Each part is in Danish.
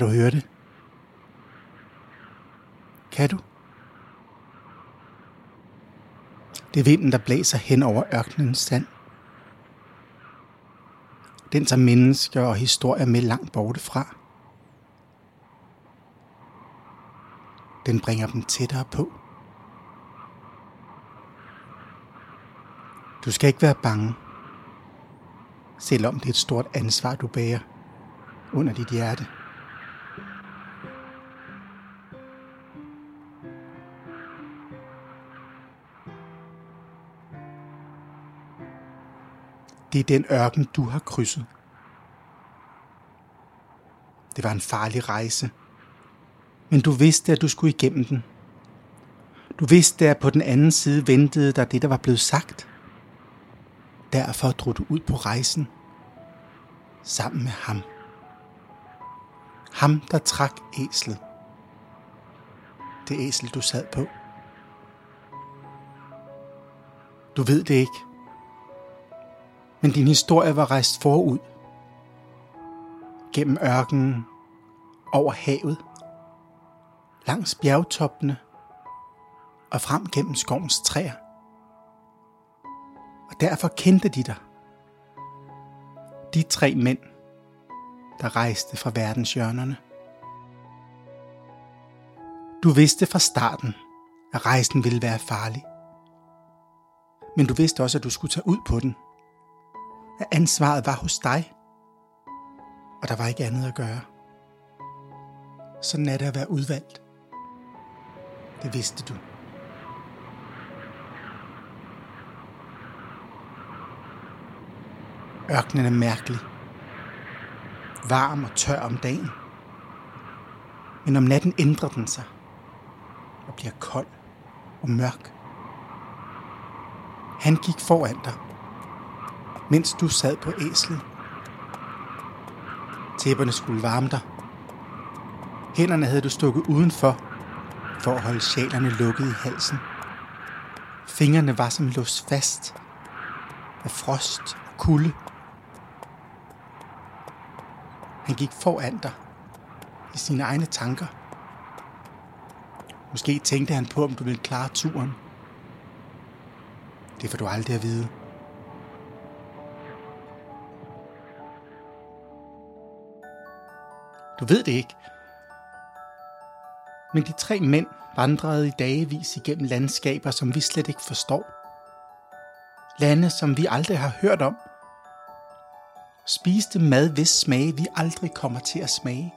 Kan du høre det? Kan du? Det er vinden, der blæser hen over ørkenens sand. Den tager mennesker og historier med langt borte fra. Den bringer dem tættere på. Du skal ikke være bange, selvom det er et stort ansvar, du bærer under dit hjerte. Det er den ørken, du har krydset. Det var en farlig rejse, men du vidste, at du skulle igennem den. Du vidste, at på den anden side ventede der det, der var blevet sagt. Derfor drog du ud på rejsen sammen med ham. Ham, der trak æslet. Det æsel, du sad på. Du ved det ikke. Men din historie var rejst forud. Gennem ørkenen, over havet, langs bjergtoppene og frem gennem skovens træer. Og derfor kendte de dig. De tre mænd, der rejste fra verdenshjørnerne. Du vidste fra starten, at rejsen ville være farlig. Men du vidste også, at du skulle tage ud på den. At ansvaret var hos dig. Og der var ikke andet at gøre. Sådan er det at være udvalgt. Det vidste du. Ørkenen er mærkelig. Varm og tør om dagen. Men om natten ændrer den sig og bliver kold og mørk. Han gik foran dig, mens du sad på æslet. Tæpperne skulle varme dig. Hænderne havde du stukket udenfor, for at holde sjalerne lukket i halsen. Fingrene var som låst fast af frost og kulde. Han gik foran dig i sine egne tanker. Måske tænkte han på, om du ville klare turen. Det får du aldrig at vide. Du ved det ikke. Men de tre mænd vandrede i dagevis igennem landskaber, som vi slet ikke forstår. Lande, som vi aldrig har hørt om. Spiste mad, hvis smage vi aldrig kommer til at smage.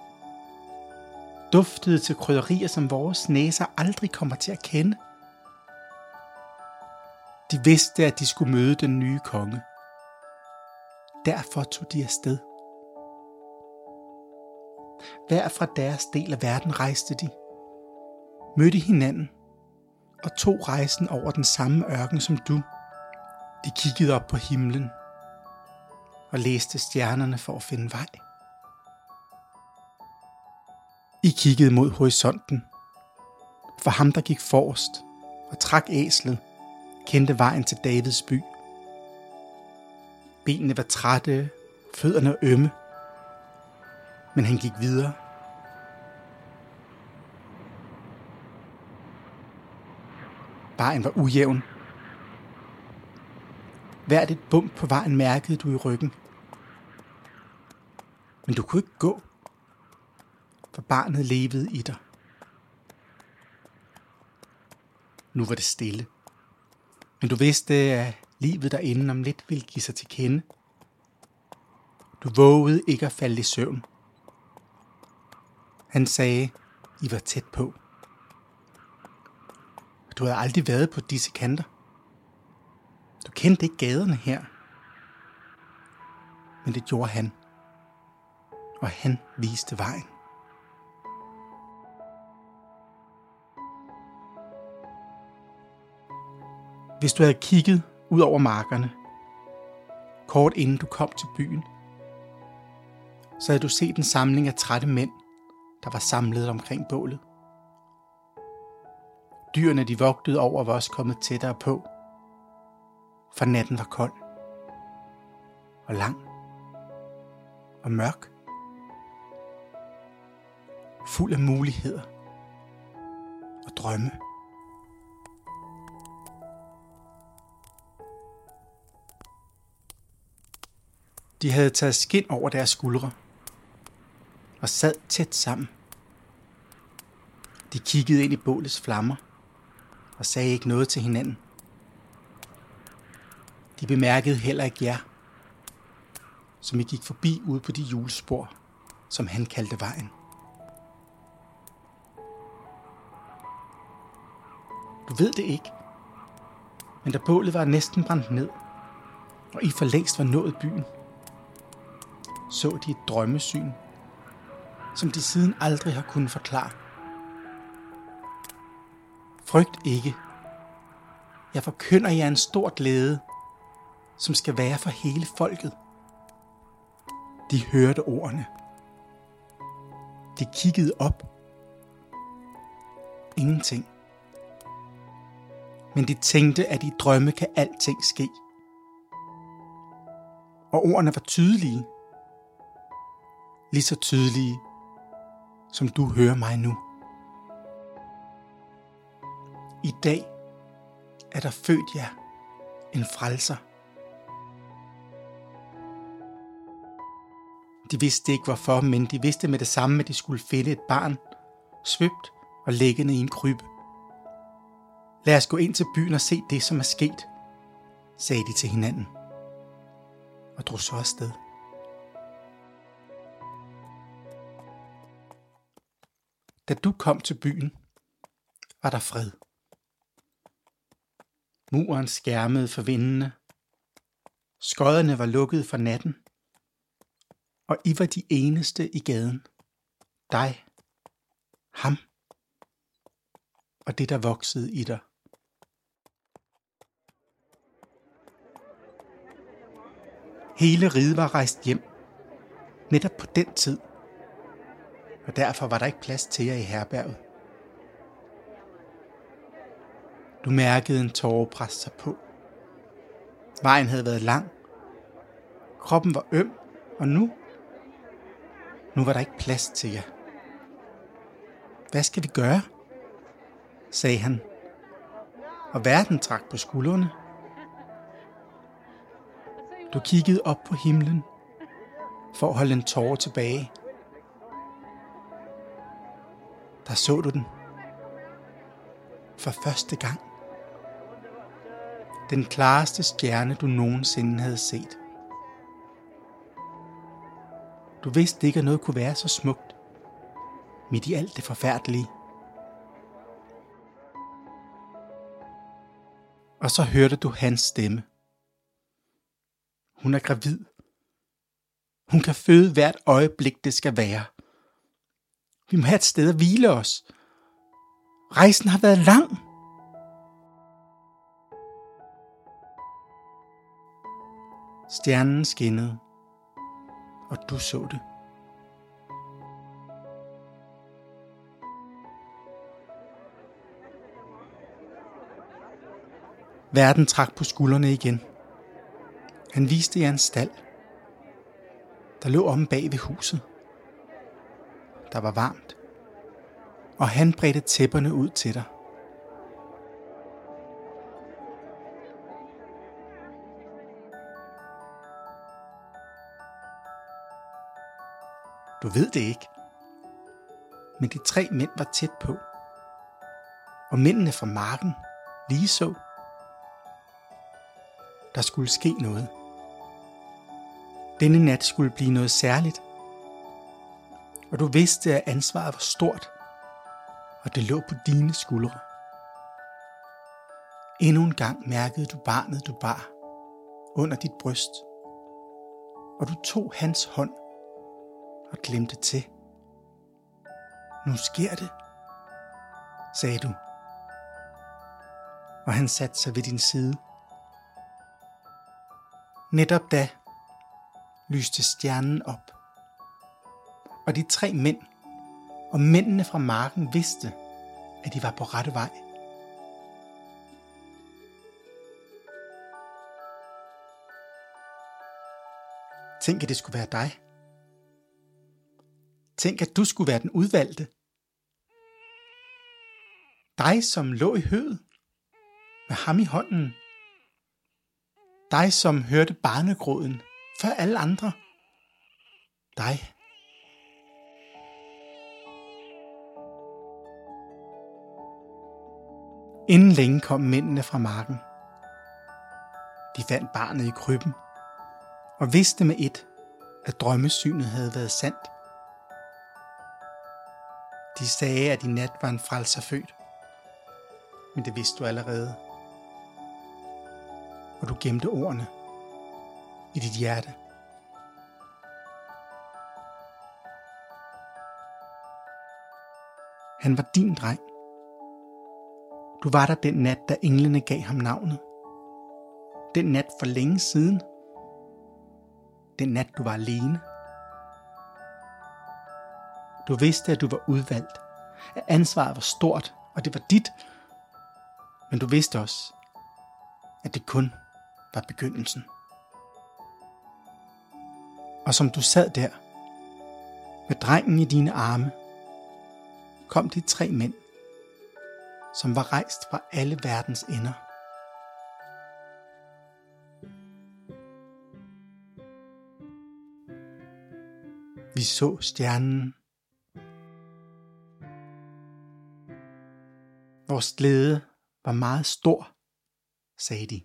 Duftede til krydderier, som vores næser aldrig kommer til at kende. De vidste, at de skulle møde den nye konge. Derfor tog de afsted. Hver fra deres del af verden rejste de. Mødte hinanden og tog rejsen over den samme ørken som du. De kiggede op på himlen og læste stjernerne for at finde vej. I kiggede mod horisonten, for ham der gik forrest og trak æslet, kendte vejen til Davids by. Benene var trætte, fødderne ømme, men han gik videre. Vejen var ujævn. Hvert et bump på vejen mærkede du i ryggen. Men du kunne ikke gå, for barnet levede i dig. Nu var det stille. Men du vidste, at livet derinde om lidt ville give sig til kende. Du vågede ikke at falde i søvn. Han sagde, I var tæt på. Du havde aldrig været på disse kanter. Du kendte ikke gaderne her. Men det gjorde han. Og han viste vejen. Hvis du havde kigget ud over markerne, kort inden du kom til byen, så havde du set en samling af trætte mænd, der var samlet omkring bålet. Dyrene de vogtede over var også kommet tættere på, for natten var kold og lang og mørk. fuld af muligheder og drømme. De havde taget skin over deres skuldre og sad tæt sammen. De kiggede ind i bålets flammer og sagde ikke noget til hinanden. De bemærkede heller ikke jer, som I gik forbi ude på de julespor, som han kaldte vejen. Du ved det ikke, men da bålet var næsten brændt ned, og I for længst var nået byen, så de et drømmesyn, som de siden aldrig har kunnet forklare. Frygt ikke. Jeg forkynder jer en stor glæde, som skal være for hele folket. De hørte ordene. De kiggede op. Ingenting. Men de tænkte, at i drømme kan alting ske. Og ordene var tydelige. Lige så tydelige, som du hører mig nu. I dag er der født jer en frelser. De vidste ikke hvorfor, men de vidste med det samme, at de skulle finde et barn, svøbt og liggende i en kryb. Lad os gå ind til byen og se det, som er sket, sagde de til hinanden, og drog så afsted. Da du kom til byen, var der fred. Muren skærmede for vindene. Skodderne var lukket for natten. Og I var de eneste i gaden. Dig, ham og det, der voksede i dig. Hele riget var rejst hjem, netop på den tid, og derfor var der ikke plads til jer i herberget. Du mærkede en tårer presse sig på. Vejen havde været lang. Kroppen var øm, og nu? Nu var der ikke plads til jer. Hvad skal vi gøre? sagde han. Og verden trak på skuldrene. Du kiggede op på himlen for at holde en tårer tilbage. Der så du den. For første gang. Den klareste stjerne, du nogensinde havde set. Du vidste ikke, at noget kunne være så smukt, midt i alt det forfærdelige. Og så hørte du hans stemme. Hun er gravid. Hun kan føde hvert øjeblik, det skal være. Vi må have et sted at hvile os. Rejsen har været lang. Stjernen skinnede, og du så det. Verden trak på skuldrene igen. Han viste jer en stald, der lå om bag ved huset. Der var varmt, og han bredte tæpperne ud til dig. Du ved det ikke. Men de tre mænd var tæt på. Og mændene fra marken lige så. Der skulle ske noget. Denne nat skulle blive noget særligt. Og du vidste, at ansvaret var stort, og det lå på dine skuldre. Endnu en gang mærkede du barnet, du bar under dit bryst, og du tog hans hånd og glemte til. Nu sker det, sagde du. Og han satte sig ved din side. Netop da lyste stjernen op. Og de tre mænd og mændene fra marken vidste, at de var på rette vej. Tænk, at det skulle være dig. Tænk, at du skulle være den udvalgte. Dig, som lå i høet, med ham i hånden. Dig, som hørte barnegråden før alle andre. Dig. Inden længe kom mændene fra marken. De fandt barnet i krybben og vidste med et, at drømmesynet havde været sandt. De sagde, at i nat var en frelser født. Men det vidste du allerede. Og du gemte ordene i dit hjerte. Han var din dreng. Du var der den nat, da englene gav ham navnet. Den nat for længe siden. Den nat, du var alene. Du vidste, at du var udvalgt. At ansvaret var stort, og det var dit. Men du vidste også, at det kun var begyndelsen. Og som du sad der, med drengen i dine arme, kom de tre mænd, som var rejst fra alle verdens ender. Vi så stjernen. Vores glæde var meget stor, sagde de.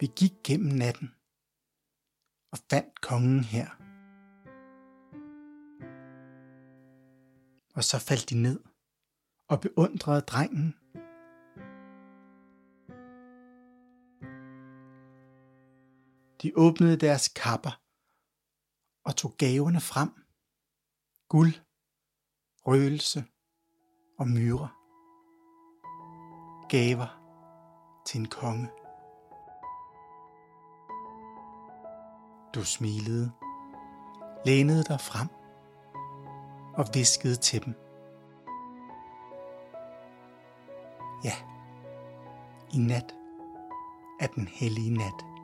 Vi gik gennem natten og fandt kongen her. Og så faldt de ned og beundrede drengen. De åbnede deres kapper og tog gaverne frem. Guld, røgelse og myre. Gaver til en konge. Du smilede, lænede dig frem og viskede til dem. Ja, i nat er den hellige nat.